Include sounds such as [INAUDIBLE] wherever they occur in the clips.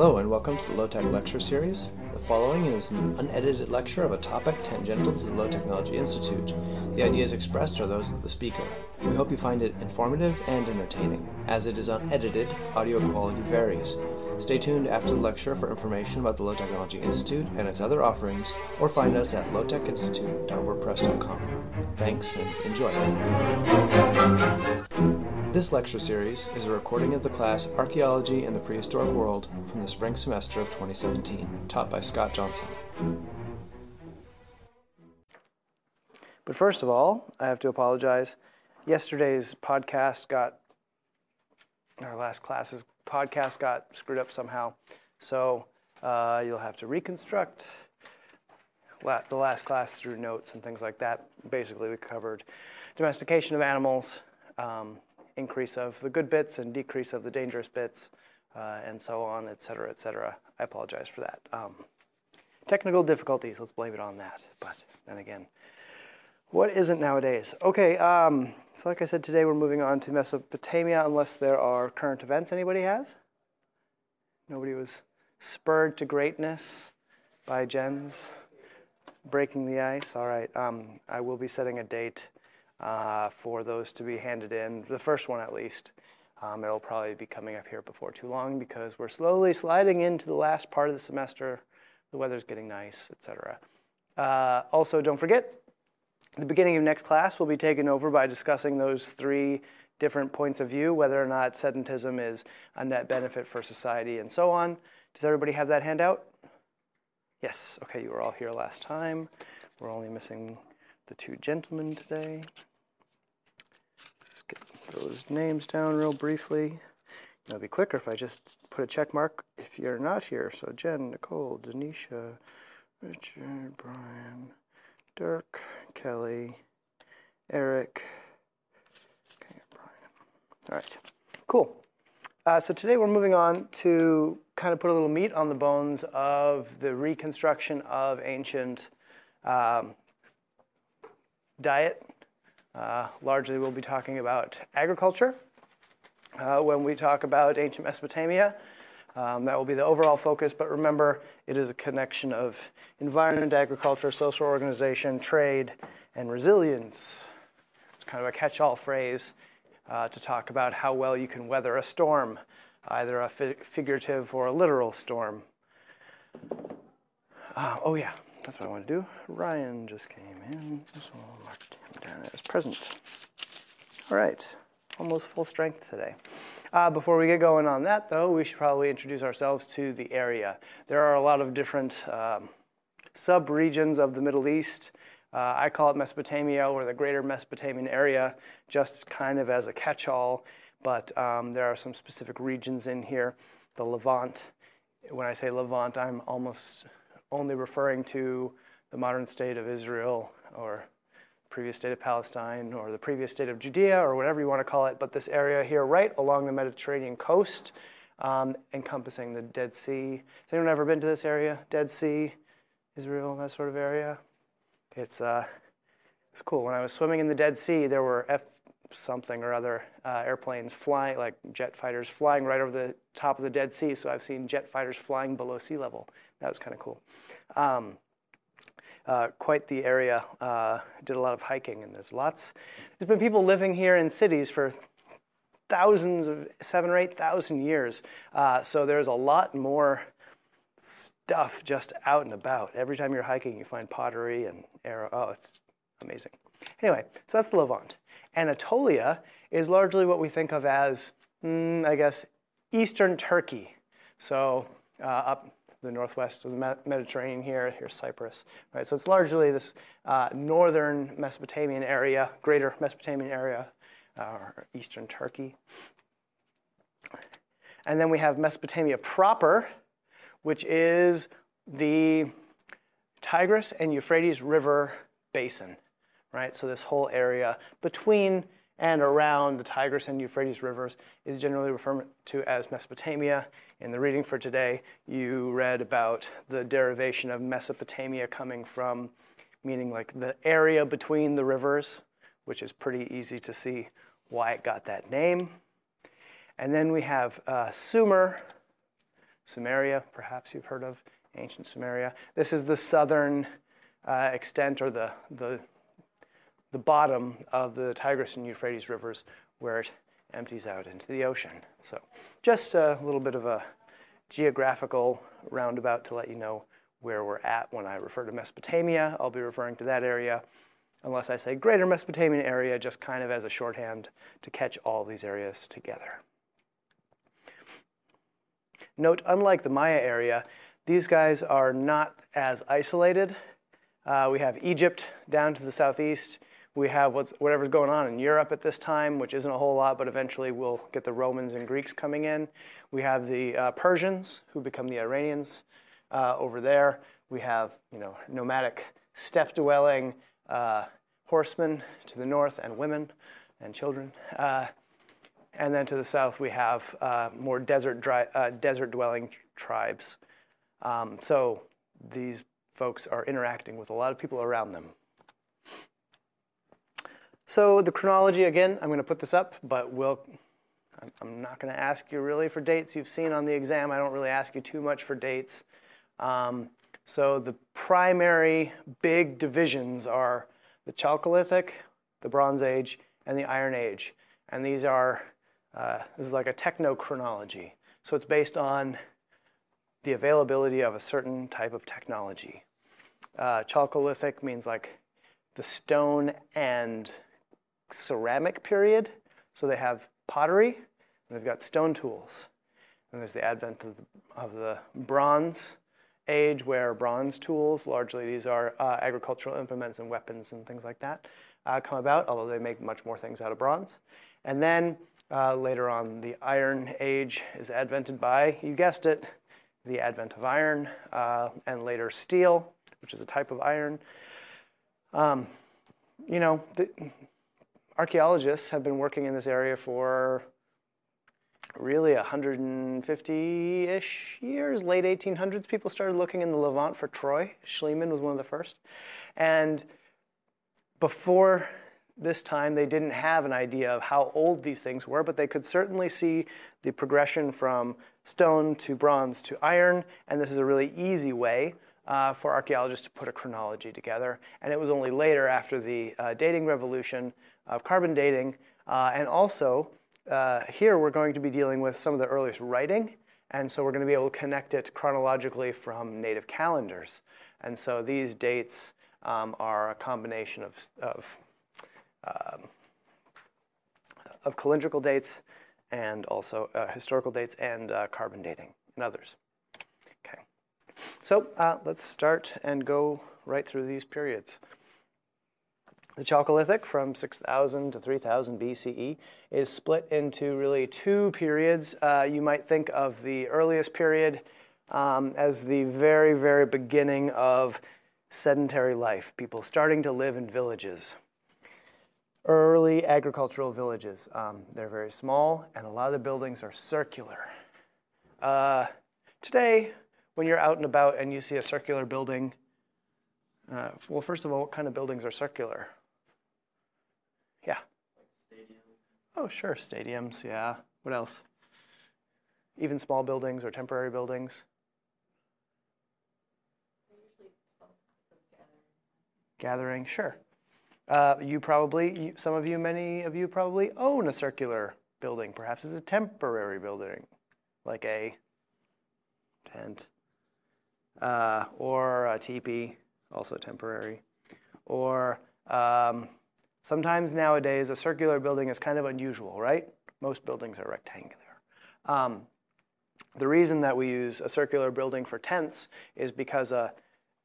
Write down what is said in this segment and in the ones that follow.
Hello and welcome to the Low Tech Lecture Series. The following is an unedited lecture of a topic tangential to the Low Technology Institute. The ideas expressed are those of the speaker. We hope you find it informative and entertaining. As it is unedited, audio quality varies. Stay tuned after the lecture for information about the Low Technology Institute and its other offerings, or find us at lowtechinstitute.wordpress.com. Thanks and enjoy. This lecture series is a recording of the class Archaeology in the Prehistoric World from the spring semester of 2017, taught by Scott Johnson. But first of all, I have to apologize. Yesterday's podcast got, our last class's podcast got screwed up somehow. So uh, you'll have to reconstruct la- the last class through notes and things like that. Basically, we covered domestication of animals. Um, increase of the good bits and decrease of the dangerous bits, uh, and so on, et cetera, et cetera. I apologize for that. Um, technical difficulties, let's blame it on that. But then again, what isn't nowadays? Okay, um, so like I said, today we're moving on to Mesopotamia, unless there are current events anybody has. Nobody was spurred to greatness by Jen's breaking the ice. All right, um, I will be setting a date uh, for those to be handed in, the first one at least. Um, it'll probably be coming up here before too long because we're slowly sliding into the last part of the semester. The weather's getting nice, etc. Uh, also, don't forget, the beginning of next class will be taken over by discussing those three different points of view, whether or not sedentism is a net benefit for society and so on. Does everybody have that handout? Yes, okay, you were all here last time. We're only missing the two gentlemen today get those names down real briefly. It'll be quicker if I just put a check mark if you're not here. So Jen, Nicole, Denisha, Richard, Brian, Dirk, Kelly, Eric. Okay, Brian. All right, cool. Uh, so today we're moving on to kind of put a little meat on the bones of the reconstruction of ancient um, diet uh, largely, we'll be talking about agriculture. Uh, when we talk about ancient Mesopotamia, um, that will be the overall focus, but remember, it is a connection of environment, agriculture, social organization, trade, and resilience. It's kind of a catch all phrase uh, to talk about how well you can weather a storm, either a fi- figurative or a literal storm. Uh, oh, yeah, that's what I want to do. Ryan just came in, so I'll mark him down as present. All right, almost full strength today. Uh, before we get going on that, though, we should probably introduce ourselves to the area. There are a lot of different um, sub regions of the Middle East. Uh, I call it Mesopotamia or the greater Mesopotamian area, just kind of as a catch all, but um, there are some specific regions in here. The Levant, when I say Levant, I'm almost only referring to the modern state of Israel or previous state of Palestine or the previous state of Judea or whatever you want to call it, but this area here right along the Mediterranean coast, um, encompassing the Dead Sea. Has anyone ever been to this area? Dead Sea, Israel, that sort of area? It's, uh, it's cool. When I was swimming in the Dead Sea, there were F something or other uh, airplanes flying, like jet fighters flying right over the top of the Dead Sea. So I've seen jet fighters flying below sea level. That was kind of cool. Um, uh, quite the area. Uh, did a lot of hiking, and there's lots. There's been people living here in cities for thousands of seven or eight thousand years. Uh, so there's a lot more stuff just out and about. Every time you're hiking, you find pottery and arrow. Oh, it's amazing. Anyway, so that's the Levant. Anatolia is largely what we think of as, mm, I guess, Eastern Turkey. So uh, up the northwest of the Mediterranean here, here's Cyprus, right? So it's largely this uh, northern Mesopotamian area, greater Mesopotamian area, uh, or eastern Turkey. And then we have Mesopotamia proper, which is the Tigris and Euphrates River basin, right? So this whole area between and around the Tigris and Euphrates rivers is generally referred to as Mesopotamia. In the reading for today, you read about the derivation of Mesopotamia coming from meaning like the area between the rivers, which is pretty easy to see why it got that name. And then we have uh, Sumer. Sumeria, perhaps you've heard of ancient Sumeria. This is the southern uh, extent or the, the, the bottom of the Tigris and Euphrates rivers where it empties out into the ocean. So just a little bit of a geographical roundabout to let you know where we're at when I refer to Mesopotamia. I'll be referring to that area unless I say greater Mesopotamian area, just kind of as a shorthand to catch all these areas together. Note, unlike the Maya area, these guys are not as isolated. Uh, we have Egypt down to the southeast. We have whatever's going on in Europe at this time, which isn't a whole lot, but eventually we'll get the Romans and Greeks coming in. We have the uh, Persians, who become the Iranians uh, over there. We have, you know, nomadic steppe-dwelling uh, horsemen to the north and women and children. Uh, and then to the south, we have uh, more desert, dry, uh, desert dwelling tribes. Um, so these folks are interacting with a lot of people around them. So the chronology, again, I'm going to put this up, but we'll, I'm not going to ask you really for dates. You've seen on the exam, I don't really ask you too much for dates. Um, so the primary big divisions are the Chalcolithic, the Bronze Age, and the Iron Age. And these are, uh, this is like a technochronology. So it's based on the availability of a certain type of technology. Uh, Chalcolithic means like the stone and ceramic period. So they have pottery, and they've got stone tools. And there's the advent of the, of the bronze age where bronze tools, largely these are uh, agricultural implements and weapons and things like that, uh, come about, although they make much more things out of bronze. And then uh, later on, the Iron Age is advented by, you guessed it, the advent of iron, uh, and later steel, which is a type of iron. Um, you know, the, archaeologists have been working in this area for really 150-ish years, late 1800s, people started looking in the Levant for Troy. Schliemann was one of the first. And before this time, they didn't have an idea of how old these things were, but they could certainly see the progression from stone to bronze to iron, and this is a really easy way uh, for archaeologists to put a chronology together. And it was only later, after the uh, dating revolution of carbon dating, uh, and also uh, here we're going to be dealing with some of the earliest writing, and so we're going to be able to connect it chronologically from native calendars. And so these dates um, are a combination of, of, um, of calendrical dates and also uh, historical dates and uh, carbon dating and others. Okay, so uh, let's start and go right through these periods. The Chalcolithic from 6000 to 3000 BCE is split into really two periods. Uh, you might think of the earliest period um, as the very, very beginning of sedentary life, people starting to live in villages. Early agricultural villages. Um, they're very small, and a lot of the buildings are circular. Uh, today, when you're out and about and you see a circular building, uh, well, first of all, what kind of buildings are circular? Yeah. Like oh, sure, stadiums. Yeah. What else? Even small buildings or temporary buildings. Gathering, sure. Uh, you probably, some of you, many of you probably own a circular building. Perhaps it's a temporary building, like a tent, uh, or a teepee, also temporary, or um, Sometimes nowadays a circular building is kind of unusual, right? Most buildings are rectangular. Um, the reason that we use a circular building for tents is because, uh,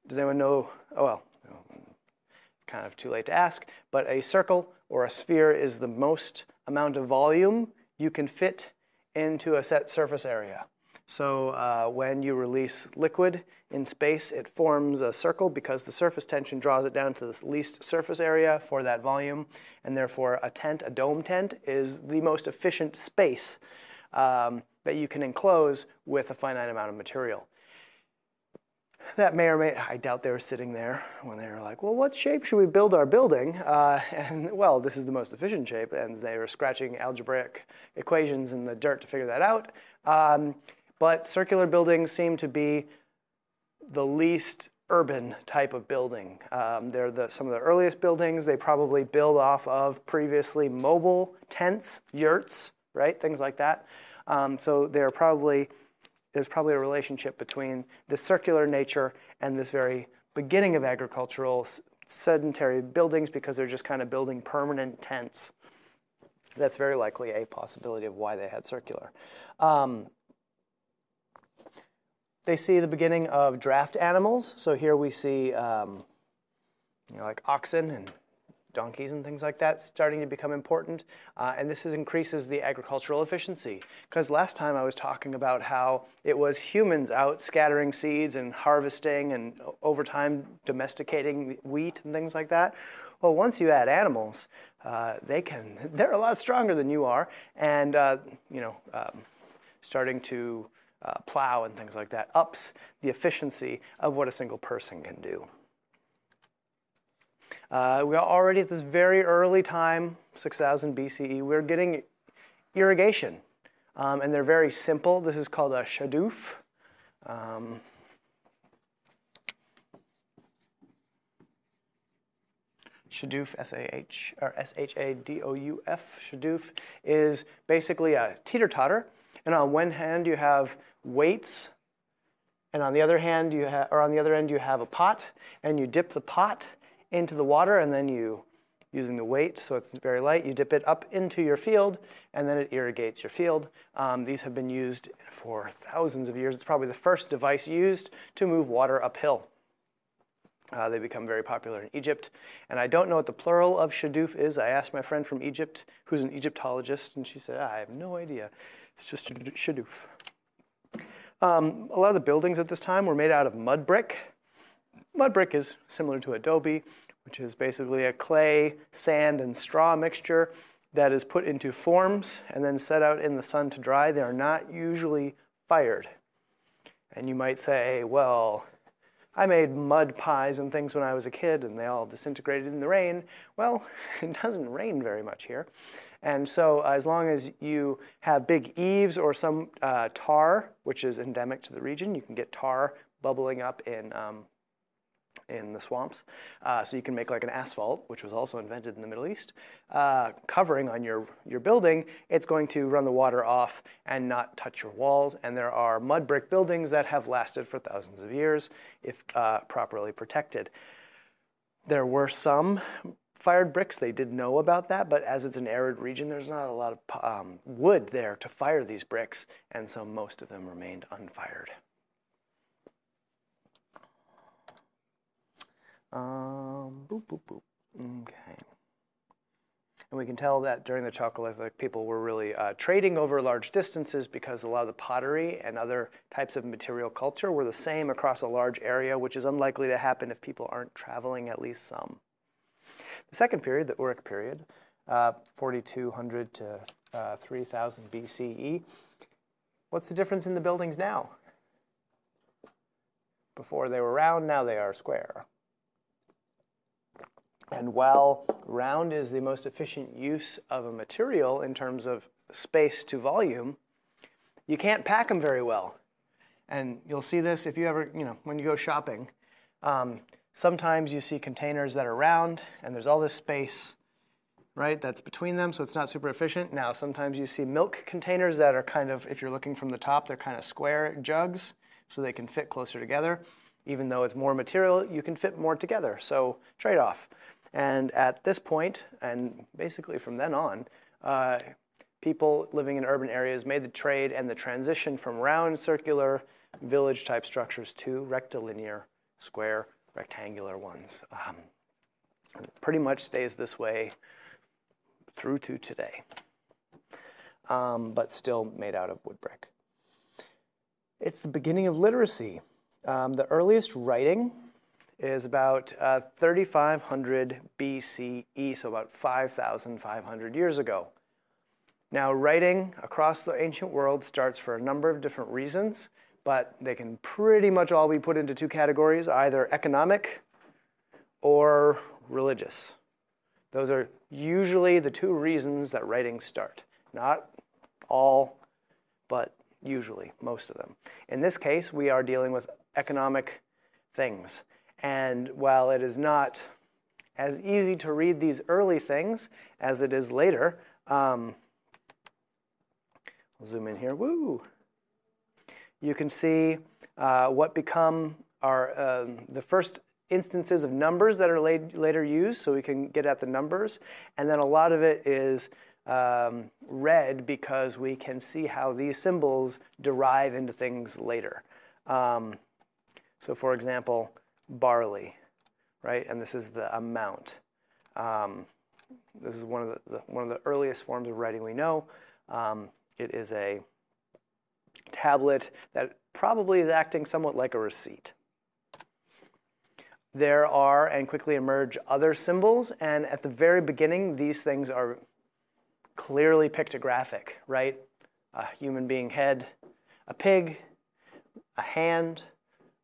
does anyone know, oh well, it's kind of too late to ask, but a circle or a sphere is the most amount of volume you can fit into a set surface area. So uh, when you release liquid in space, it forms a circle because the surface tension draws it down to the least surface area for that volume, and therefore a tent, a dome tent, is the most efficient space um, that you can enclose with a finite amount of material. That may or may, I doubt they were sitting there when they were like, well, what shape should we build our building? Uh, [LAUGHS] and well, this is the most efficient shape, and they were scratching algebraic equations in the dirt to figure that out. Um, but circular buildings seem to be the least urban type of building. Um, they're the, some of the earliest buildings. They probably build off of previously mobile tents, yurts, right? Things like that. Um, so they're probably, there's probably a relationship between the circular nature and this very beginning of agricultural sedentary buildings because they're just kind of building permanent tents. That's very likely a possibility of why they had circular. Um, they see the beginning of draft animals. So here we see, um, you know, like oxen and donkeys and things like that starting to become important. Uh, and this is, increases the agricultural efficiency. Because last time I was talking about how it was humans out scattering seeds and harvesting and over time domesticating wheat and things like that. Well, once you add animals, uh, they can, [LAUGHS] they're a lot stronger than you are. And, uh, you know, um, starting to uh, plow and things like that ups the efficiency of what a single person can do. Uh, we are already at this very early time, 6000 BCE, we're getting irrigation. Um, and they're very simple. This is called a shadoof. Um, Shadoof, S-A-H, or S-H-A-D-O-U-F, Shadoof, is basically a teeter-totter. And on one hand, you have weights, and on the other hand, you have, or on the other end, you have a pot, and you dip the pot into the water, and then you, using the weight, so it's very light, you dip it up into your field, and then it irrigates your field. Um, these have been used for thousands of years. It's probably the first device used to move water uphill. Uh, they become very popular in Egypt. And I don't know what the plural of shadoof is. I asked my friend from Egypt, who's an Egyptologist, and she said, I have no idea. It's just shadoof. Um, a lot of the buildings at this time were made out of mud brick. Mud brick is similar to adobe, which is basically a clay, sand, and straw mixture that is put into forms and then set out in the sun to dry. They are not usually fired. And you might say, well, I made mud pies and things when I was a kid and they all disintegrated in the rain. Well, [LAUGHS] it doesn't rain very much here. And so as long as you have big eaves or some uh, tar, which is endemic to the region, you can get tar bubbling up in, um, in the swamps. Uh, so you can make like an asphalt, which was also invented in the Middle East, uh, covering on your, your building, it's going to run the water off and not touch your walls. And there are mud brick buildings that have lasted for thousands of years if uh, properly protected. There were some fired bricks. They did know about that, but as it's an arid region, there's not a lot of um, wood there to fire these bricks, and so most of them remained unfired. Um, boop, boop, boop. Okay. And we can tell that during the Chalcolithic, people were really uh, trading over large distances because a lot of the pottery and other types of material culture were the same across a large area, which is unlikely to happen if people aren't traveling at least some. The second period, the Uruk period, uh, 4200 to uh, 3000 BCE. What's the difference in the buildings now? Before they were round, now they are square. And while round is the most efficient use of a material in terms of space to volume, you can't pack them very well. And you'll see this if you ever, you know, when you go shopping. Um, Sometimes you see containers that are round and there's all this space, right, that's between them, so it's not super efficient. Now, sometimes you see milk containers that are kind of, if you're looking from the top, they're kind of square jugs, so they can fit closer together. Even though it's more material, you can fit more together, so trade-off. And at this point, and basically from then on, uh, people living in urban areas made the trade and the transition from round, circular, village-type structures to rectilinear, square, rectangular ones. Um, pretty much stays this way through to today, um, but still made out of wood brick. It's the beginning of literacy. Um, the earliest writing is about uh, 3500 BCE, so about 5,500 years ago. Now, writing across the ancient world starts for a number of different reasons but they can pretty much all be put into two categories, either economic or religious. Those are usually the two reasons that writings start. Not all, but usually, most of them. In this case, we are dealing with economic things. And while it is not as easy to read these early things as it is later, um, I'll zoom in here. Woo! You can see uh, what become our um, the first instances of numbers that are later used, so we can get at the numbers. And then a lot of it is um, read because we can see how these symbols derive into things later. Um, so for example, barley, right? And this is the amount. Um, this is one of the, the, one of the earliest forms of writing we know. Um, it is a tablet that probably is acting somewhat like a receipt. There are and quickly emerge other symbols, and at the very beginning, these things are clearly pictographic, right? A human being head, a pig, a hand,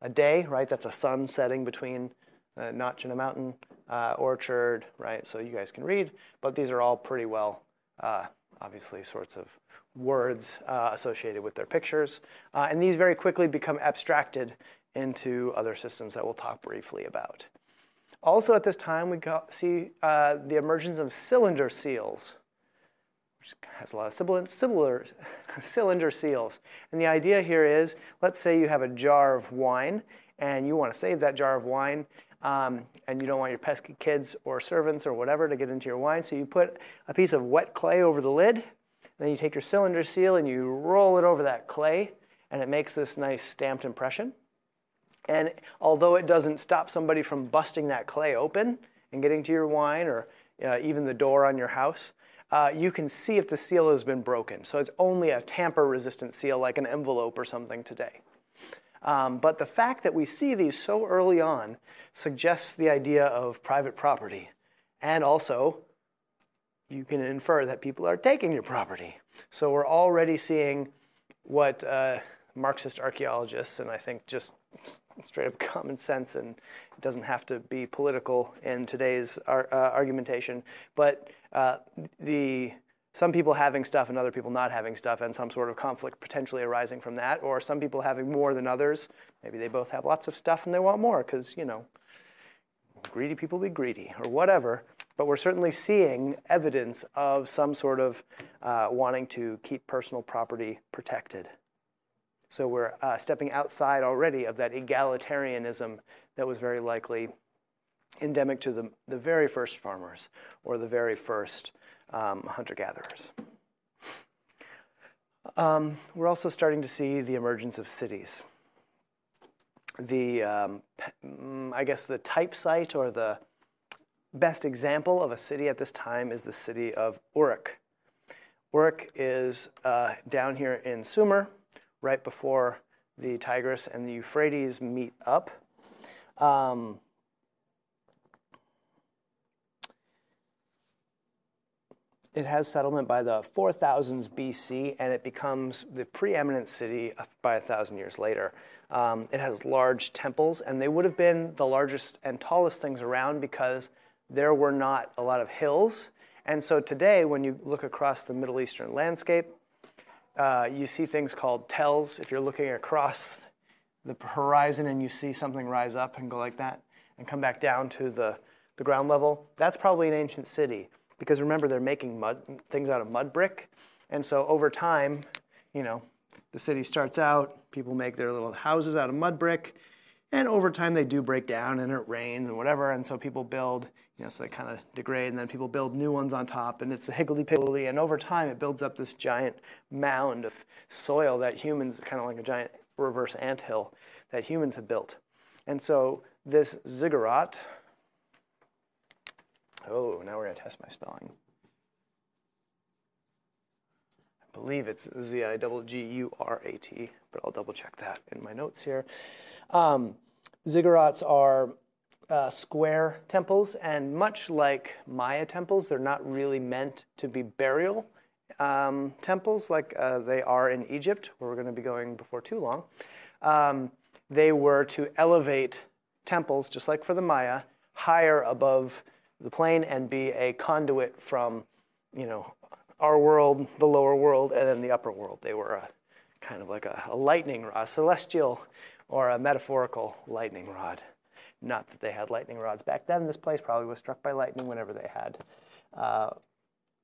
a day, right? That's a sun setting between a notch in a mountain, uh, orchard, right? So you guys can read, but these are all pretty well, uh, obviously, sorts of words uh, associated with their pictures. Uh, and these very quickly become abstracted into other systems that we'll talk briefly about. Also at this time, we see uh, the emergence of cylinder seals which has a lot of cylinder, [LAUGHS] cylinder seals. And the idea here is, let's say you have a jar of wine and you want to save that jar of wine um, and you don't want your pesky kids or servants or whatever to get into your wine. So you put a piece of wet clay over the lid, then you take your cylinder seal and you roll it over that clay and it makes this nice stamped impression. And although it doesn't stop somebody from busting that clay open and getting to your wine or uh, even the door on your house, uh, you can see if the seal has been broken. So it's only a tamper resistant seal like an envelope or something today. Um, but the fact that we see these so early on suggests the idea of private property. And also, you can infer that people are taking your property. So we're already seeing what uh, Marxist archaeologists, and I think just straight up common sense, and it doesn't have to be political in today's ar- uh, argumentation, but uh, the some people having stuff and other people not having stuff, and some sort of conflict potentially arising from that, or some people having more than others. Maybe they both have lots of stuff and they want more because, you know, greedy people be greedy or whatever. But we're certainly seeing evidence of some sort of uh, wanting to keep personal property protected. So we're uh, stepping outside already of that egalitarianism that was very likely endemic to the, the very first farmers or the very first um, hunter gatherers. Um, we're also starting to see the emergence of cities. The, um, mm, I guess, the type site or the best example of a city at this time is the city of Uruk. Uruk is uh, down here in Sumer, right before the Tigris and the Euphrates meet up. Um, it has settlement by the 4000s BC, and it becomes the preeminent city by a thousand years later. Um, it has large temples, and they would have been the largest and tallest things around because there were not a lot of hills. And so today, when you look across the Middle Eastern landscape, uh, you see things called tells. If you're looking across the horizon and you see something rise up and go like that and come back down to the, the ground level, that's probably an ancient city because remember they're making mud things out of mud brick. And so over time you know the city starts out people make their little houses out of mud brick. And over time they do break down and it rains and whatever. And so people build you know so they kind of degrade and then people build new ones on top and it's a higgledy-piggledy and over time it builds up this giant mound of soil that humans kind of like a giant reverse ant hill that humans have built. And so this ziggurat Oh, now we're going to test my spelling. I believe it's Z I double G U R A T, but I'll double check that in my notes here. Um, ziggurats are uh, square temples, and much like Maya temples, they're not really meant to be burial um, temples like uh, they are in Egypt, where we're going to be going before too long. Um, they were to elevate temples, just like for the Maya, higher above the plain and be a conduit from, you know, our world, the lower world, and then the upper world. They were a kind of like a, a lightning rod, a celestial or a metaphorical lightning rod. Not that they had lightning rods back then. This place probably was struck by lightning whenever they had uh,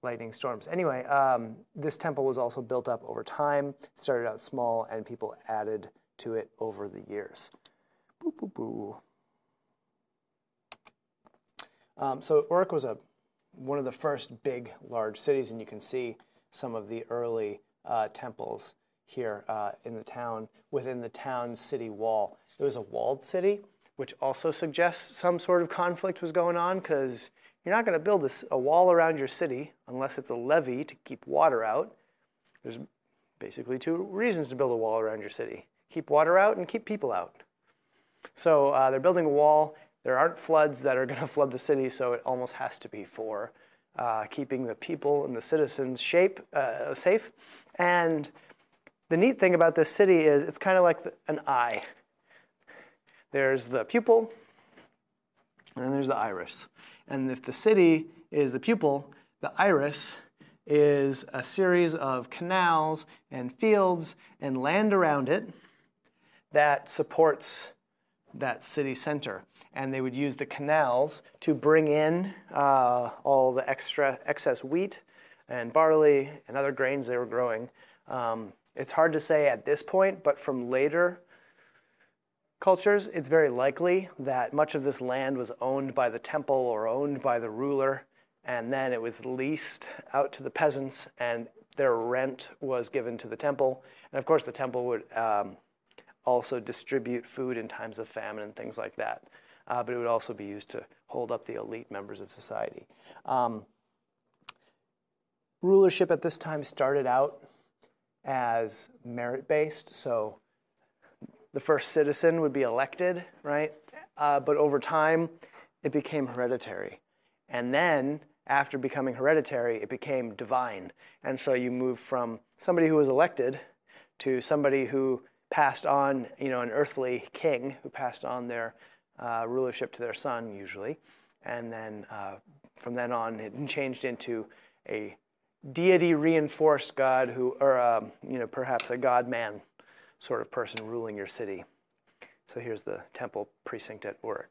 lightning storms. Anyway, um, this temple was also built up over time. It started out small, and people added to it over the years. Boo, boo, boo. Um, so Uruk was a one of the first big, large cities, and you can see some of the early uh, temples here uh, in the town, within the town city wall. It was a walled city, which also suggests some sort of conflict was going on because you're not going to build a, a wall around your city unless it's a levee to keep water out. There's basically two reasons to build a wall around your city keep water out and keep people out. So uh, they're building a wall. There aren't floods that are going [LAUGHS] to flood the city, so it almost has to be for uh, keeping the people and the citizens shape, uh, safe. And the neat thing about this city is it's kind of like an eye. There's the pupil, and then there's the iris. And if the city is the pupil, the iris is a series of canals and fields and land around it that supports that city center. And they would use the canals to bring in uh, all the extra excess wheat and barley and other grains they were growing um, it's hard to say at this point, but from later cultures, it's very likely that much of this land was owned by the temple or owned by the ruler, and then it was leased out to the peasants, and their rent was given to the temple. And of course, the temple would um, also distribute food in times of famine and things like that. Uh, but it would also be used to hold up the elite members of society. Um, rulership at this time started out as merit based. So the first citizen would be elected, right? Uh, but over time, it became hereditary. And then, after becoming hereditary, it became divine. And so you move from somebody who was elected to somebody who passed on, you know, an earthly king who passed on their uh, rulership to their son, usually. And then uh, from then on, it changed into a deity reinforced God who, or um, you know, perhaps a God man sort of person ruling your city. So here's the temple precinct at Uruk.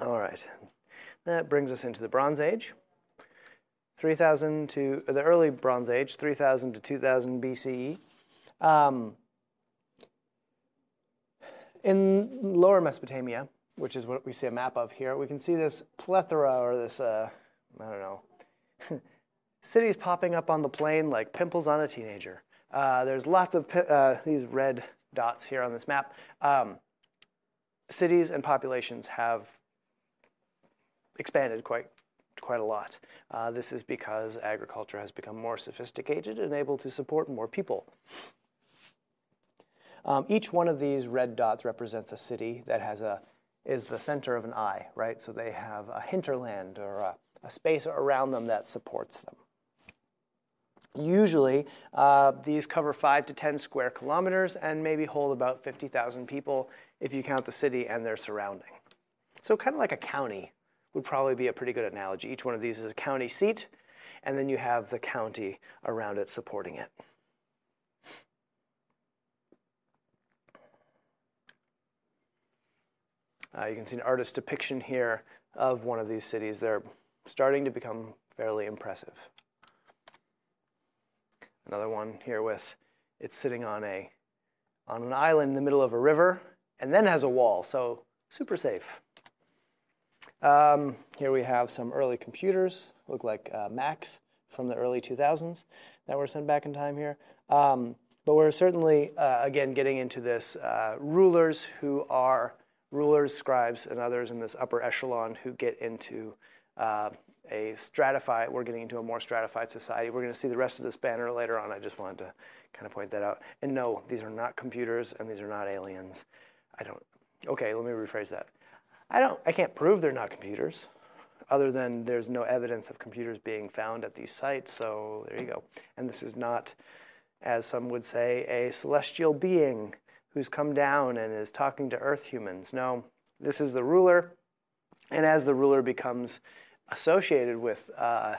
All right, that brings us into the Bronze Age. 3000 to the early Bronze Age, 3000 to 2000 BCE. Um, in lower Mesopotamia, which is what we see a map of here, we can see this plethora or this, uh, I don't know, [LAUGHS] cities popping up on the plain like pimples on a teenager. Uh, there's lots of uh, these red dots here on this map. Um, cities and populations have expanded quite quite a lot. Uh, this is because agriculture has become more sophisticated and able to support more people. Um, each one of these red dots represents a city that has a is the center of an eye, right? So they have a hinterland or a a space around them that supports them. Usually, uh, these cover 5 to 10 square kilometers and maybe hold about 50,000 people if you count the city and their surrounding. So, kind of like a county would probably be a pretty good analogy. Each one of these is a county seat, and then you have the county around it supporting it. Uh, you can see an artist's depiction here of one of these cities. They're starting to become fairly impressive. Another one here with it's sitting on a on an island in the middle of a river and then has a wall, so super safe. Um, here we have some early computers, look like uh, Macs from the early 2000s that were sent back in time here. Um, but we're certainly, uh, again, getting into this uh, rulers who are rulers, scribes, and others in this upper echelon who get into uh, a stratified, we're getting into a more stratified society. We're going to see the rest of this banner later on. I just wanted to kind of point that out. And no, these are not computers and these are not aliens. I don't, okay, let me rephrase that. I don't, I can't prove they're not computers other than there's no evidence of computers being found at these sites. So there you go. And this is not, as some would say, a celestial being who's come down and is talking to earth humans. No, this is the ruler. And as the ruler becomes associated with uh,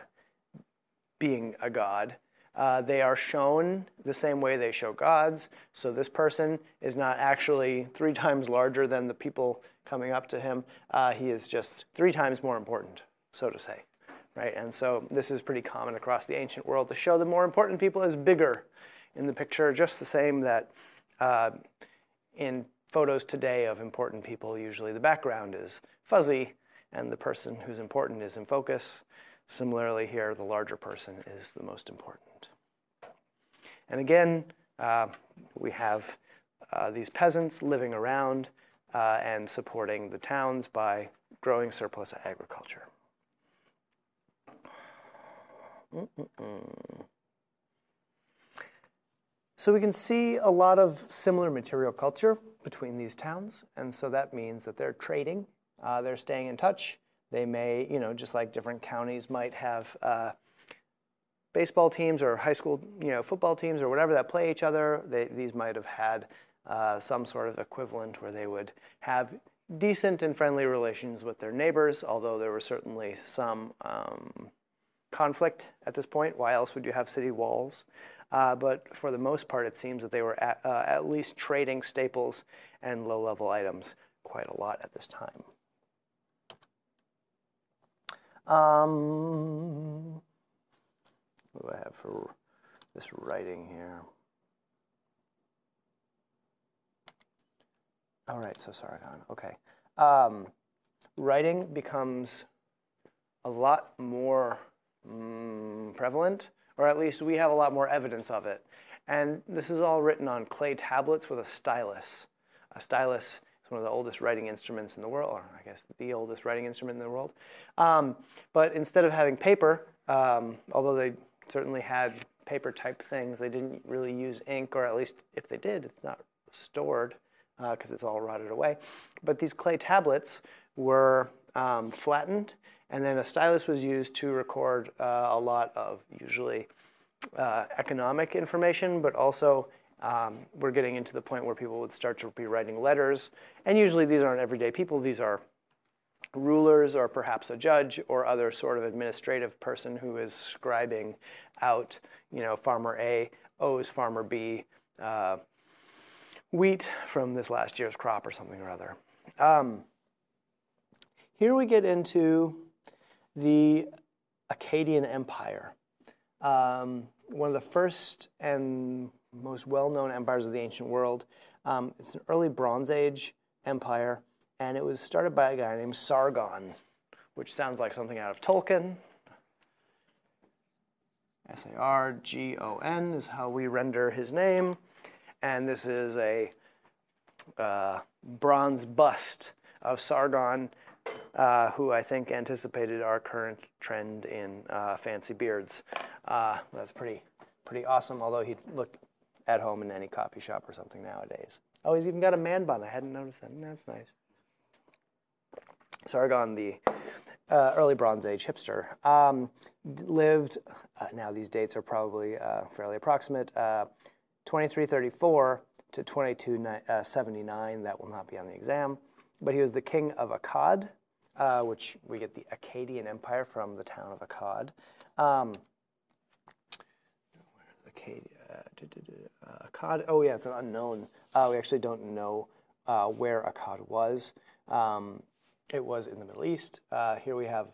being a god, Uh, they are shown the same way they show gods. So this person is not actually three [LAUGHS] times larger than the people coming up to him. Uh, he is just three times more important, so to say. Right? And so this is pretty common across the ancient world to show the more important people as bigger in the picture, just the same that uh, in photos today of important people, usually the background is fuzzy and the person who's important is in focus. Similarly here, the larger person is the most important. And again, uh, we have uh, these peasants living around uh, and supporting the towns by growing surplus agriculture. Mm-mm-mm. So we can see a lot of similar material culture between these towns, and so that means that they're trading, uh, they're staying in touch. They may, you know, just like different counties might have uh, baseball teams or high school, you know, football teams or whatever that play each other. They, these might have had uh, some sort of equivalent where they would have decent and friendly relations with their neighbors, although there was certainly some um, conflict at this point. Why else would you have city walls? Uh, but for the most part, it seems that they were at, uh, at least trading staples and low level items quite a lot at this time. Um, what do I have for this writing here? All right, so Sargon. Okay. Um, writing becomes a lot more mm, prevalent or at least we have a lot more evidence of it. And this is all written on clay tablets with a stylus. A stylus is one of the oldest writing instruments in the world, or I guess the oldest writing instrument in the world. Um, but instead of having paper, um, although they certainly had paper type things, they didn't really use ink, or at least if they did, it's not stored because uh, it's all rotted away. But these clay tablets were um, flattened and then a stylus was used to record uh, a lot of usually uh, economic information, but also um, we're getting into the point where people would start to be writing letters. And usually these aren't everyday people, these are rulers or perhaps a judge or other sort of administrative person who is scribing out, you know, farmer A owes farmer B uh, wheat from this last year's crop or something or other. Um, here we get into the Akkadian Empire. Um, one of the first and most well-known empires of the ancient world. Um, it's an early Bronze Age empire, and it was started by a guy named Sargon, which sounds like something out of Tolkien. S-A-R-G-O-N is how we render his name, and this is a uh, bronze bust of Sargon uh, who I think anticipated our current trend in uh, fancy beards. Uh, that's pretty, pretty awesome, although he'd look at home in any coffee shop or something nowadays. Oh, he's even got a man bun. I hadn't noticed that. That's nice. Sargon, the uh, early Bronze Age hipster, um, lived, uh, now these dates are probably uh, fairly approximate, 2334 to 2279. That will not be on the exam. But he was the king of Akkad, uh, which we get the Akkadian Empire from the town of Akkad. Um, Akkadia, uh, Akkad, oh yeah, it's an unknown. Uh, we actually don't know uh, where Akkad was. Um, it was in the Middle East. Uh, here we have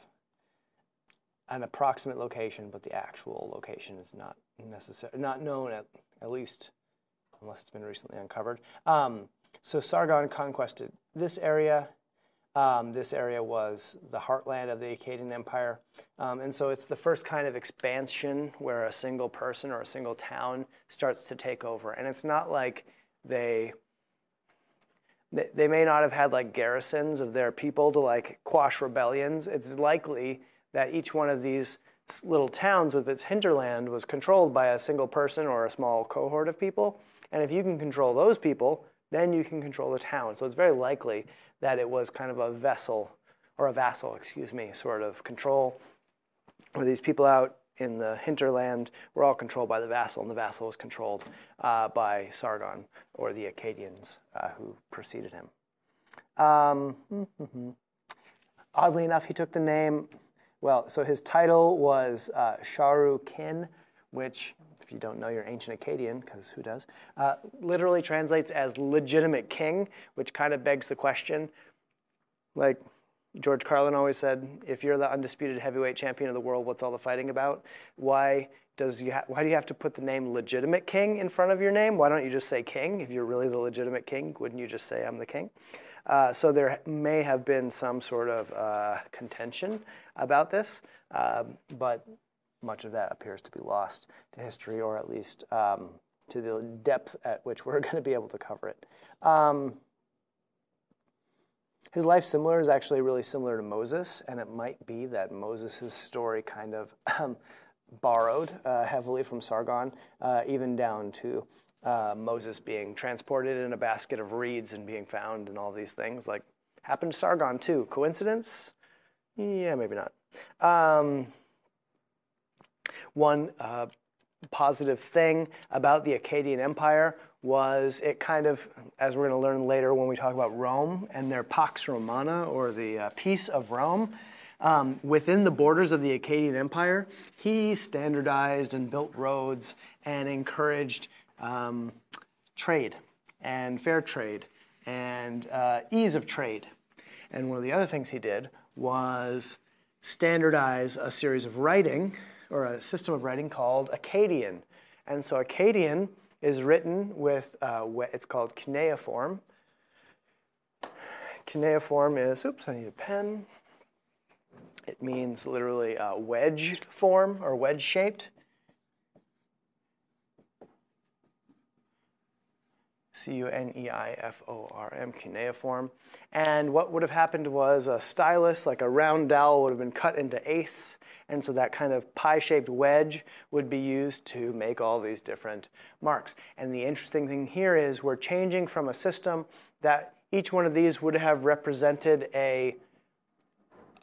an approximate location, but the actual location is not necessary, not known at, at least, unless it's been recently uncovered. Um, so Sargon conquested this area. Um, this area was the heartland of the Akkadian Empire. Um, and so it's the first kind of expansion where a single person or a single town starts to take over. And it's not like they, they, they may not have had like garrisons of their people to like quash rebellions. It's likely that each one of these little towns with its hinterland was controlled by a single person or a small cohort of people. And if you can control those people, then you can control the town. So it's very likely that it was kind of a vessel, or a vassal, excuse me, sort of control, where these people out in the hinterland were all controlled by the vassal, and the vassal was controlled uh, by Sargon, or the Akkadians uh, who preceded him. Um, Oddly enough, he took the name, well, so his title was uh, Sharu Kin, which, if you don't know your ancient Akkadian, because who does, uh, literally translates as legitimate king, which kind of begs the question like George Carlin always said, if you're the undisputed heavyweight champion of the world, what's all the fighting about? Why does you ha- why do you have to put the name legitimate king in front of your name? Why don't you just say king? If you're really the legitimate king, wouldn't you just say I'm the king? Uh, so there may have been some sort of uh, contention about this, uh, but much of that appears to be lost to history, or at least um, to the depth at which we're [LAUGHS] going to be able to cover it. Um, his life similar is actually really similar to Moses, and it might be that Moses' story kind of um, borrowed uh, heavily from Sargon, uh, even down to uh, Moses being transported in a basket of reeds and being found and all these things. Like happened to Sargon too. Coincidence? Yeah, maybe not. Um, one uh, positive thing about the Akkadian Empire was it kind of, as we're going to learn later when we talk about Rome and their Pax Romana or the uh, Peace of Rome, um, within the borders of the Akkadian Empire, he standardized and built roads and encouraged um, trade and fair trade and uh, ease of trade. And one of the other things he did was standardize a series of writing or a system of writing called Akkadian. And so Akkadian is written with, uh, it's called cuneiform. Cuneiform is, oops, I need a pen. It means literally uh, wedge form or wedge shaped. C-U-N-E-I-F-O-R-M, cuneiform. And what would have happened was a stylus, like a round dowel, would have been cut into eighths. And so that kind of pie-shaped wedge would be used to make all these different marks. And the interesting thing here is we're changing from a system that each one of these would have represented a,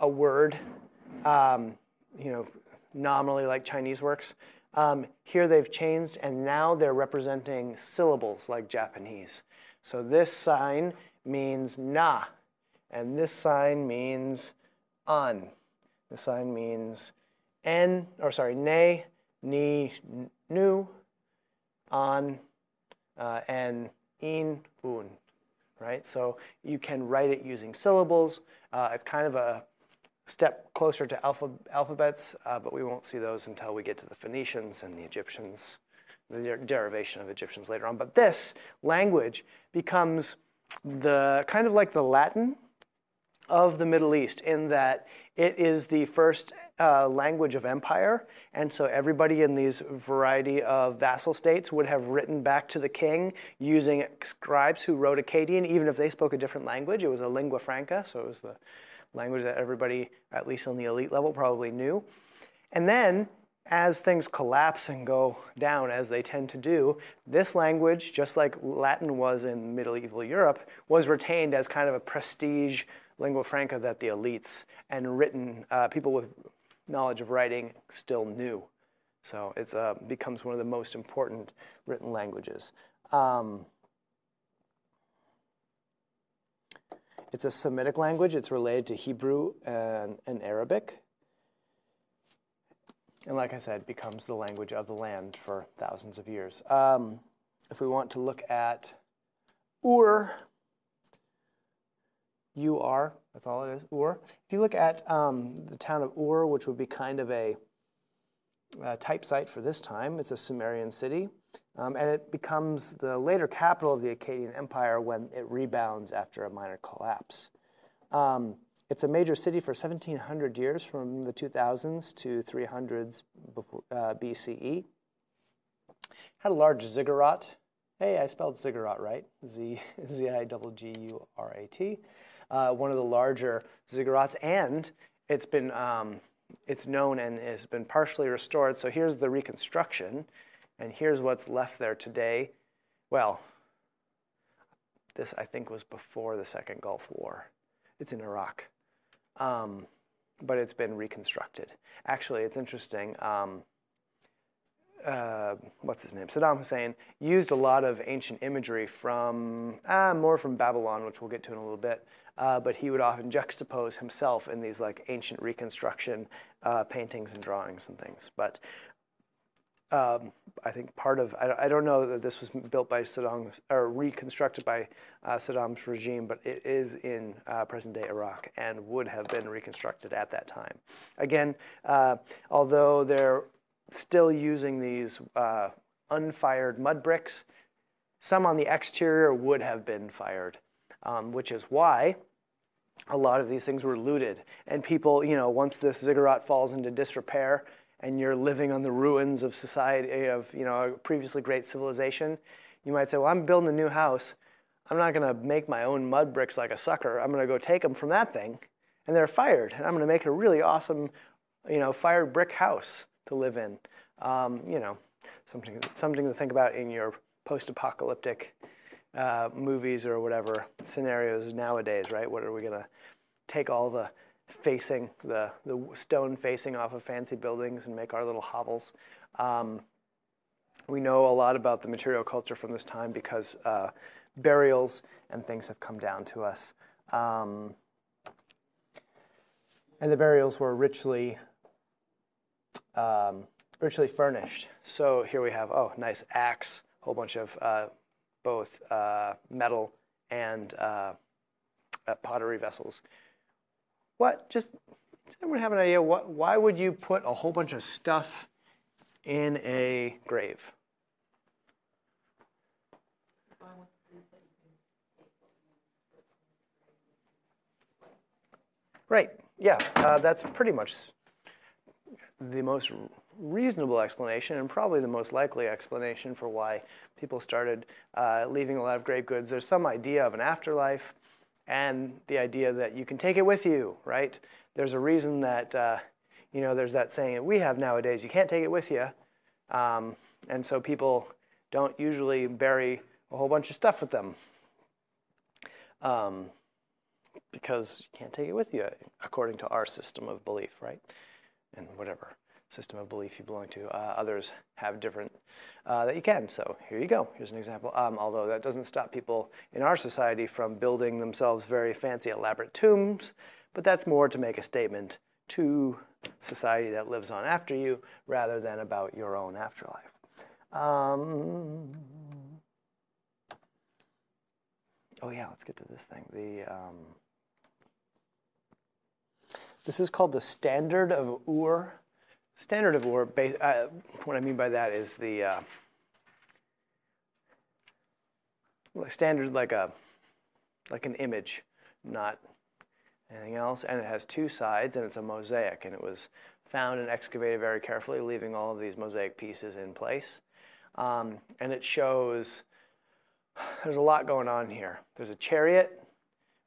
a word, um, you know, nominally like Chinese works, um, here they've changed and now they're representing syllables like Japanese. So this sign means na, and this sign means an. This sign means n, or sorry, ne, ni, nu, an, uh, and in, un, right? So you can write it using syllables. Uh, it's kind of a step closer to alpha, alphabets, uh, but we won't see those until we get to the Phoenicians and the Egyptians, the derivation of Egyptians later on. But this language becomes the kind of like the Latin of the Middle East in that it is the first uh, language of empire, and so everybody in these variety of vassal states would have written back to the king using scribes who wrote Akkadian, even if they spoke a different language. It was a lingua franca, so it was the language that everybody, at least on the elite level, probably knew. And then, as things collapse and go down, as they tend to do, this language, just like Latin was in medieval Europe, was retained as kind of a prestige lingua franca that the elites and written uh, people with knowledge of writing still knew. So it uh, becomes one of the most important written languages. Um, It's a Semitic language. It's related to Hebrew and, and Arabic. And like I said, becomes the language of the land for thousands of years. Um, if we want to look at Ur, U-R, that's all it is, Ur. If you look at um, the town of Ur, which would be kind of a, a type site for this time, it's a Sumerian city. Um, and it becomes the later capital of the Akkadian Empire when it rebounds after a minor collapse. Um, it's a major city for 1700 years from the 2000s to 300s before, uh, BCE. Had a large ziggurat. Hey, I spelled ziggurat right. Z [LAUGHS] Z I G U R A T. Uh, one of the larger ziggurats, and it's been um, it's known and has been partially restored. So here's the reconstruction. And here's what's left there today. Well, this I think was before the Second Gulf War. It's in Iraq. Um, but it's been reconstructed. Actually, it's interesting. Um, uh, what's his name? Saddam Hussein used a lot of ancient imagery from, ah, more from Babylon, which we'll get to in a little bit. Uh, but he would often juxtapose himself in these like ancient reconstruction uh, paintings and drawings and things. But um, I think part of I, I, don't know that this was built by Saddam or reconstructed by uh, Saddam's regime, but it is in uh, present-day Iraq and would have been reconstructed at that time. Again, uh, although they're still using these uh, unfired mud bricks, some on the exterior would have been fired, um, which is why a lot of these things were looted. And people, you know, once this ziggurat falls into disrepair and you're living on the ruins of society, of, you know, a previously great civilization, you might say, well, I'm building a new house. I'm not going to make my own mud bricks like a sucker. I'm going to go take them from that thing, and they're fired. And I'm going to make a really awesome, you know, fired brick house to live in. Um, you know, something, something to think about in your post-apocalyptic uh, movies or whatever scenarios nowadays, right? What are we going to take all the facing, the, the stone facing off of fancy buildings and make our little hovels? Um, we know a lot about the material culture from this time because uh, burials and things have come down to us. Um, and the burials were richly um, richly furnished. So here we have, oh, nice axe, a whole bunch of uh, both uh, metal and uh, uh, pottery vessels. What, just, does anyone have an idea? What, why would you put a whole bunch of stuff in a grave? Right, yeah, uh, that's pretty much the most reasonable explanation and probably the most likely explanation for why people started uh, leaving a lot of grave goods. There's some idea of an afterlife and the idea that you can take it with you, right? There's a reason that, uh, you know, there's that saying that we have nowadays, you can't take it with you. Um, and so people don't usually bury a whole bunch of stuff with them um, because you can't take it with you according to our system of belief, right? And whatever system of belief you belong to. Uh, others have different uh, that you can. So here you go. Here's an example. Um, although that doesn't stop people in our society from building themselves very fancy, elaborate tombs, but that's more to make a statement to society that lives on after you rather than about your own afterlife. Um, oh yeah, let's get to this thing. The um, this is called the Standard of Ur. Standard of Ur, uh, what I mean by that is the uh, standard like a like an image, not anything else, and it has two sides and it's a mosaic, and it was found and excavated very carefully, leaving all of these mosaic pieces in place. Um, and it shows there's a lot going on here. There's a chariot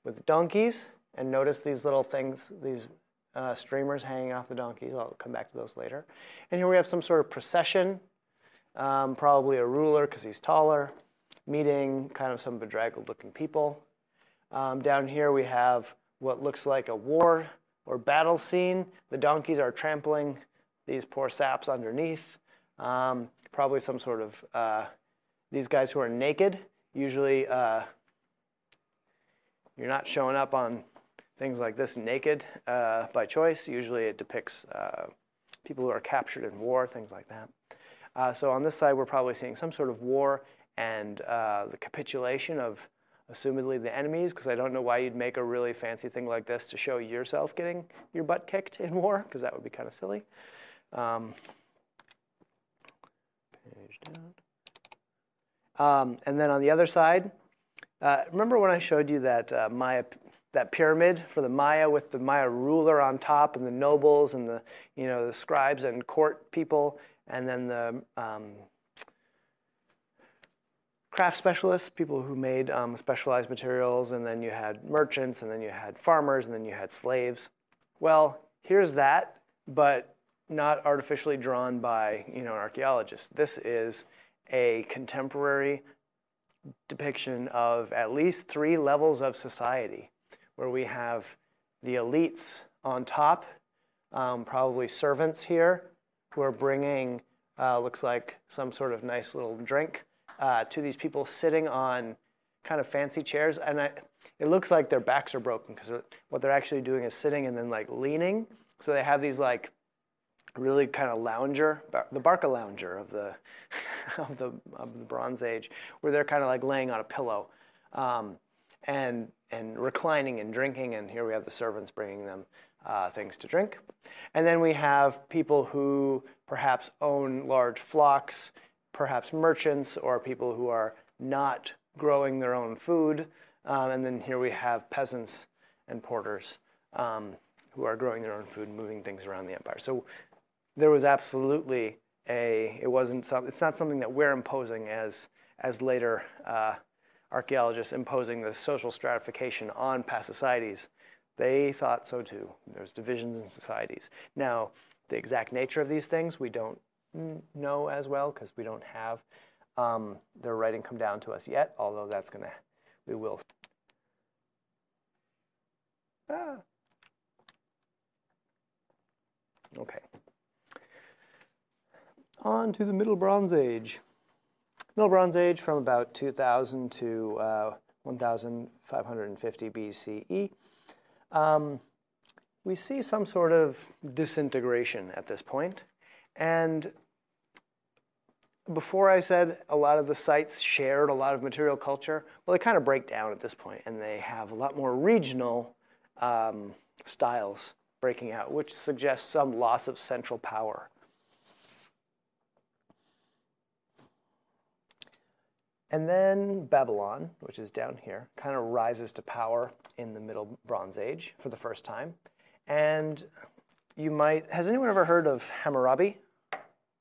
with donkeys, and notice these little things, these uh, streamers hanging off the donkeys. I'll come back to those later. And here we have some sort of procession, um, probably a ruler because he's taller, meeting kind of some bedraggled looking people. Um, down here we have what looks like a war or battle scene. The donkeys are trampling these poor saps underneath. Um, probably some sort of, uh, these guys who are naked, usually uh, you're not showing up on things like this naked uh, by choice. Usually it depicts uh, people who are captured in war, things like that. Uh, so on this side, we're probably seeing some sort of war and uh, the capitulation of assumedly the enemies, because I don't know why you'd make a really fancy thing like this to show yourself getting your butt kicked in war, because that would be kind of silly. Um, page down. Um, and then on the other side, uh, remember when I showed you that uh, Maya that pyramid for the Maya with the Maya ruler on top and the nobles and the, you know, the scribes and court people, and then the um, craft specialists, people who made um, specialized materials, and then you had merchants, and then you had farmers, and then you had slaves. Well, here's that, but not artificially drawn by you know, an archaeologist. This is a contemporary depiction of at least three levels of society where we have the elites on top, um, probably servants here, who are bringing, uh, looks like some sort of nice little drink uh, to these people sitting on kind of fancy chairs. And I, it looks like their backs are broken because what they're actually doing is sitting and then like leaning. So they have these like really kind of lounger, the Barca lounger of the, [LAUGHS] of the, of the Bronze Age, where they're kind of like laying on a pillow um, and, and reclining and drinking. And here we have the servants bringing them uh, things to drink. And then we have people who perhaps own large flocks, perhaps merchants, or people who are not growing their own food. Um, and then here we have peasants and porters um, who are growing their own food, moving things around the empire. So there was absolutely a, it wasn't some, it's not something that we're imposing as, as later uh, archaeologists imposing the social stratification on past societies. They thought so too. There's divisions in societies. Now, the exact nature of these things we don't know as well because we don't have um, their writing come down to us yet, although that's to, we will. Ah. Okay. On to the Middle Bronze Age. Middle Bronze Age from about 2000 to uh, 1550 BCE. Um, we see some sort of disintegration at this point. And before I said a lot of the sites shared a lot of material culture, well, they kind of break down at this point, and they have a lot more regional um, styles breaking out, which suggests some loss of central power. And then Babylon, which is down here, kind of rises to power in the Middle Bronze Age for the first time. And you might, has anyone ever heard of Hammurabi?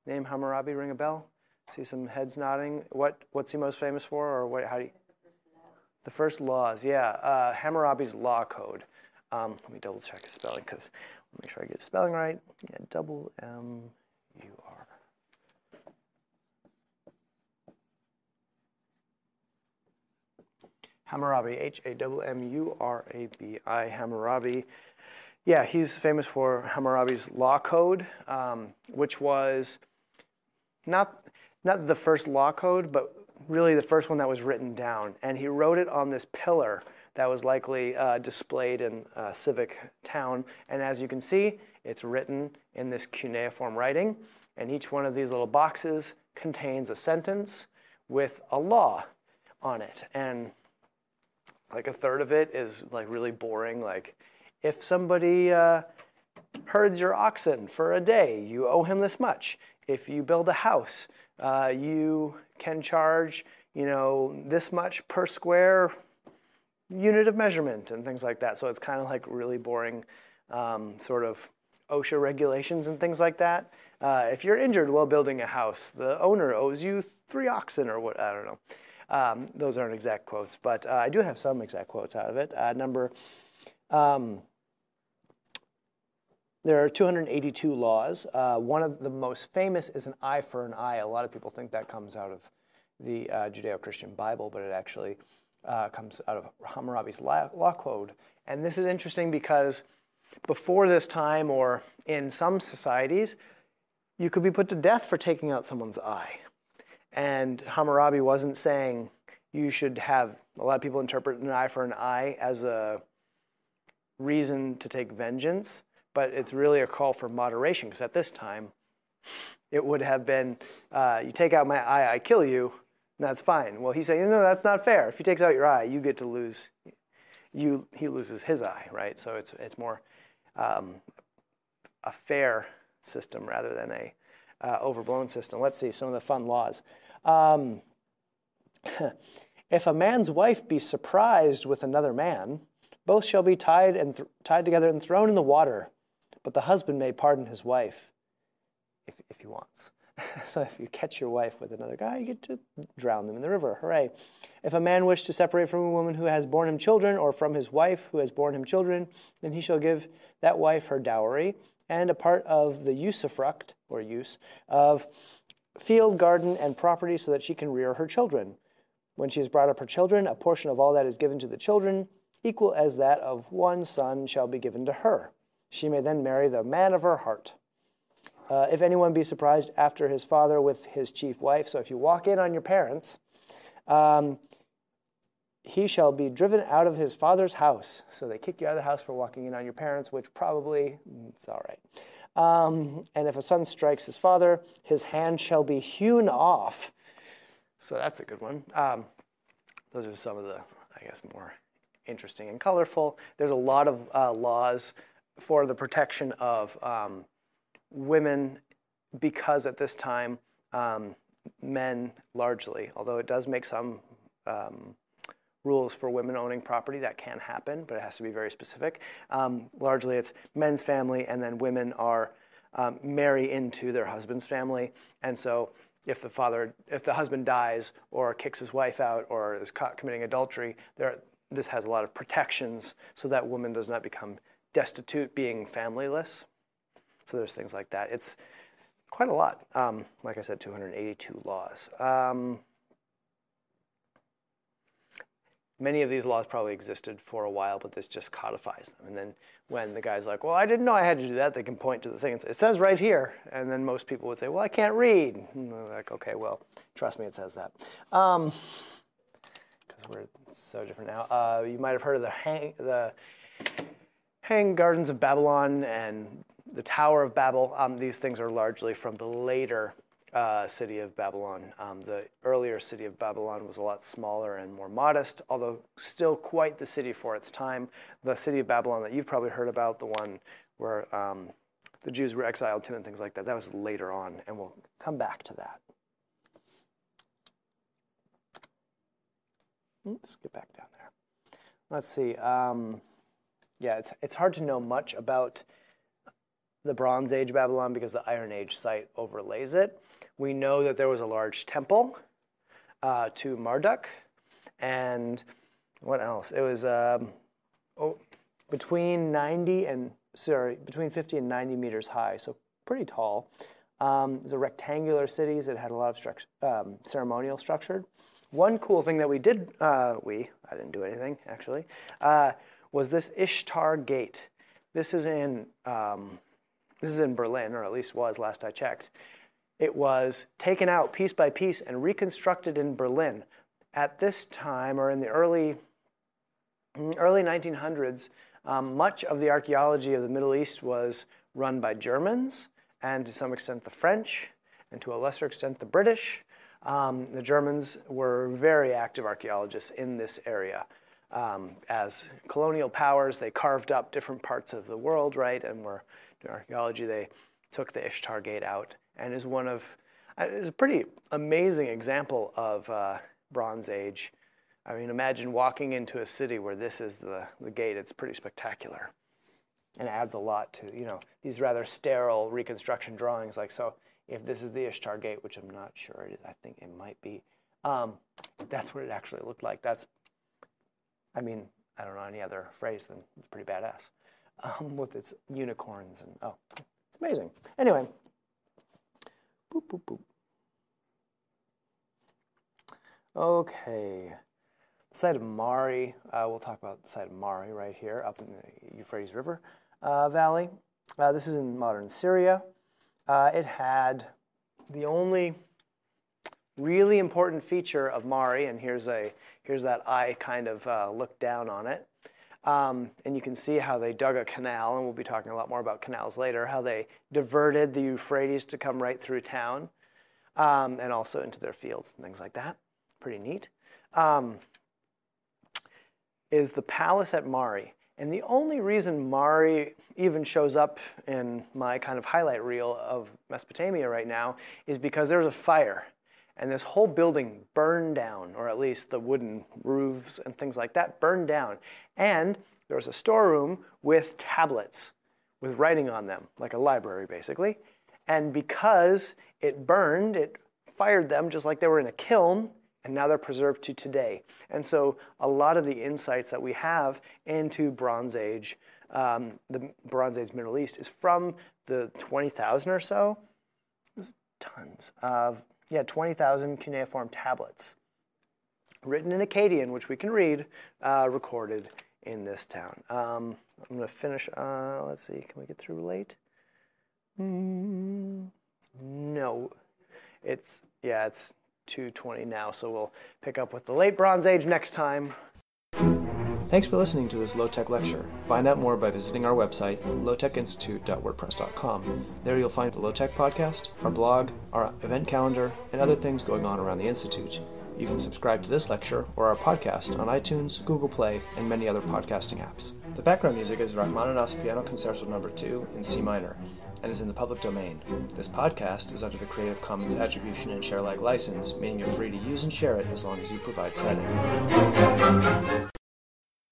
Name Hammurabi ring a bell? See some heads nodding. What what's he most famous for, or what? How do you? The first laws, yeah. Uh, Hammurabi's law code. Um, let me double check the spelling because make sure I get his spelling right. Yeah, double M U R. Hammurabi, H A W M U R A B I, Hammurabi. Yeah, he's famous for Hammurabi's law code, um, which was not not the first law code, but really the first one that was written down. And he wrote it on this pillar that was likely uh, displayed in a civic town. And as you can see, it's written in this cuneiform writing. And each one of these little boxes contains a sentence with a law on it. And like a third of it is like really boring. Like if somebody uh, herds your oxen for a day, you owe him this much. If you build a house, uh, you can charge, you know, this much per square unit of measurement and things like that. So it's kind of like really boring um, sort of OSHA regulations and things like that. Uh, if you're injured while building a house, the owner owes you three oxen or what, I don't know. Um, those aren't exact quotes, but uh, I do have some exact quotes out of it. Uh, number um, there are 282 laws. Uh, one of the most famous is an eye for an eye. A lot of people think that comes out of the uh, Judeo Christian Bible, but it actually uh, comes out of Hammurabi's law code. And this is interesting because before this time, or in some societies, you could be put to death for taking out someone's eye. And Hammurabi wasn't saying you should have, a lot of people interpret an eye for an eye as a reason to take vengeance but it's really a call for moderation because at this time, it would have been uh, you take out my eye, I kill you, that's fine. Well, he's saying, no, that's not fair. If he takes out your eye, you get to lose, you, he loses his eye, right? So it's, it's more um, a fair system rather than a uh, overblown system. Let's see some of the fun laws. Um, [LAUGHS] if a man's wife be surprised with another man, both shall be tied and th- tied together and thrown in the water but the husband may pardon his wife if, if he wants. [LAUGHS] so if you catch your wife with another guy, you get to drown them in the river. Hooray. If a man wish to separate from a woman who has borne him children, or from his wife who has borne him children, then he shall give that wife her dowry and a part of the usufruct, or use, of field, garden, and property so that she can rear her children. When she has brought up her children, a portion of all that is given to the children, equal as that of one son, shall be given to her. She may then marry the man of her heart. Uh, if anyone be surprised after his father with his chief wife, so if you walk in on your parents, um, he shall be driven out of his father's house. So they kick you out of the house for walking in on your parents, which probably, it's all right. Um, and if a son strikes his father, his hand shall be hewn off. So that's a good one. Um, those are some of the, I guess, more interesting and colorful. There's a lot of uh, laws for the protection of um, women because at this time, um, men largely, although it does make some um, rules for women owning property that can happen, but it has to be very specific. Um, largely, it's men's family, and then women are um, marry into their husband's family, and so if the father, if the husband dies or kicks his wife out or is caught committing adultery, there, this has a lot of protections so that woman does not become destitute, being familyless. So there's things like that. It's quite a lot. Um, like I said, 282 laws. Um, many of these laws probably existed for a while, but this just codifies them. And then when the guy's like, well, I didn't know I had to do that, they can point to the thing and say, it says right here. And then most people would say, well, I can't read. And they're like, okay, well, trust me, it says that. Because um, we're so different now. Uh, you might have heard of the hang, the hang gardens of Babylon and the Tower of Babel. Um, these things are largely from the later uh, city of Babylon. Um, the earlier city of Babylon was a lot smaller and more modest, although still quite the city for its time. The city of Babylon that you've probably heard about, the one where um, the Jews were exiled to and things like that, that was later on, and we'll come back to that. Let's get back down there. Let's see. Um, yeah, it's, it's hard to know much about the Bronze Age Babylon because the Iron Age site overlays it. We know that there was a large temple uh, to Marduk, and what else? It was um, oh, between 90 and sorry, between 50 and 90 meters high, so pretty tall. Um, it was a rectangular city. It had a lot of um, ceremonial structure. One cool thing that we did, uh, we, I didn't do anything actually, uh, was this Ishtar Gate. This is in um, this is in Berlin, or at least was last I checked. It was taken out piece by piece and reconstructed in Berlin. At this time, or in the early, early 1900s, um, much of the archaeology of the Middle East was run by Germans and to some extent the French and to a lesser extent the British. Um, the Germans were very active archaeologists in this area. Um, as colonial powers, they carved up different parts of the world, right, and were doing archaeology. They took the Ishtar Gate out and is one of uh, is a pretty amazing example of uh, Bronze Age. I mean, imagine walking into a city where this is the, the gate. It's pretty spectacular and adds a lot to, you know, these rather sterile reconstruction drawings. Like, so if this is the Ishtar Gate, which I'm not sure it is, I think it might be, um, that's what it actually looked like. That's, I mean, I don't know any other phrase than pretty badass [LAUGHS] um, with its unicorns and, oh, it's amazing. Anyway, Boop, boop, boop. Okay. The site of Mari, uh, we'll talk about the site of Mari right here up in the Euphrates River uh, Valley. Uh, this is in modern Syria. Uh, it had the only really important feature of Mari, and here's, a, here's that eye kind of uh, look down on it. Um, and you can see how they dug a canal, and we'll be talking a lot more about canals later, how they diverted the Euphrates to come right through town um, and also into their fields and things like that. Pretty neat. Um, is the palace at Mari. And the only reason Mari even shows up in my kind of highlight reel of Mesopotamia right now is because there was a fire and this whole building burned down, or at least the wooden roofs and things like that burned down. And there was a storeroom with tablets with writing on them, like a library basically. And because it burned, it fired them just like they were in a kiln, and now they're preserved to today. And so a lot of the insights that we have into Bronze Age, um, the Bronze Age Middle East, is from the 20,000 or so. Tons of yeah, 20,000 cuneiform tablets written in Akkadian, which we can read, uh, recorded in this town. Um, I'm going to finish, uh, let's see, can we get through late? Mm, no, it's, yeah, it's 2.20 now, so we'll pick up with the late Bronze Age next time. Thanks for listening to this low-tech lecture. Find out more by visiting our website, lowtechinstitute.wordpress.com. There you'll find the Low-Tech podcast, our blog, our event calendar, and other things going on around the Institute. You can subscribe to this lecture or our podcast on iTunes, Google Play, and many other podcasting apps. The background music is Rachmaninoff's Piano Concerto No. 2 in C minor and is in the public domain. This podcast is under the Creative Commons Attribution and Share Alike license, meaning you're free to use and share it as long as you provide credit.